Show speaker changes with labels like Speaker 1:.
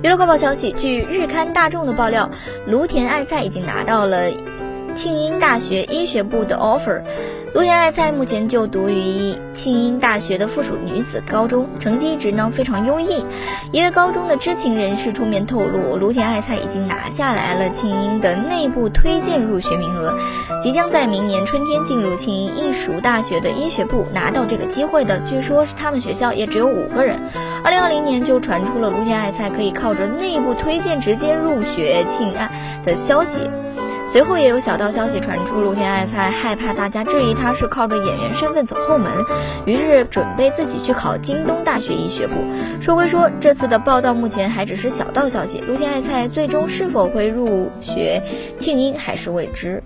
Speaker 1: 娱乐快报消息，据日刊大众的爆料，芦田爱菜已经拿到了庆应大学医学部的 offer。芦田爱菜目前就读于庆应大学的附属女子高中，成绩一直呢非常优异。一位高中的知情人士出面透露，芦田爱菜已经拿下来了庆应的内部推荐入学名额，即将在明年春天进入庆应艺术大学的医学部。拿到这个机会的，据说是他们学校也只有五个人。二零二零年就传出了芦田爱菜可以靠着内部推荐直接入学庆爱的消息。随后也有小道消息传出，芦田爱菜害怕大家质疑他是靠着演员身份走后门，于是准备自己去考京东大学医学部。说归说，这次的报道目前还只是小道消息，芦田爱菜最终是否会入学庆应还是未知。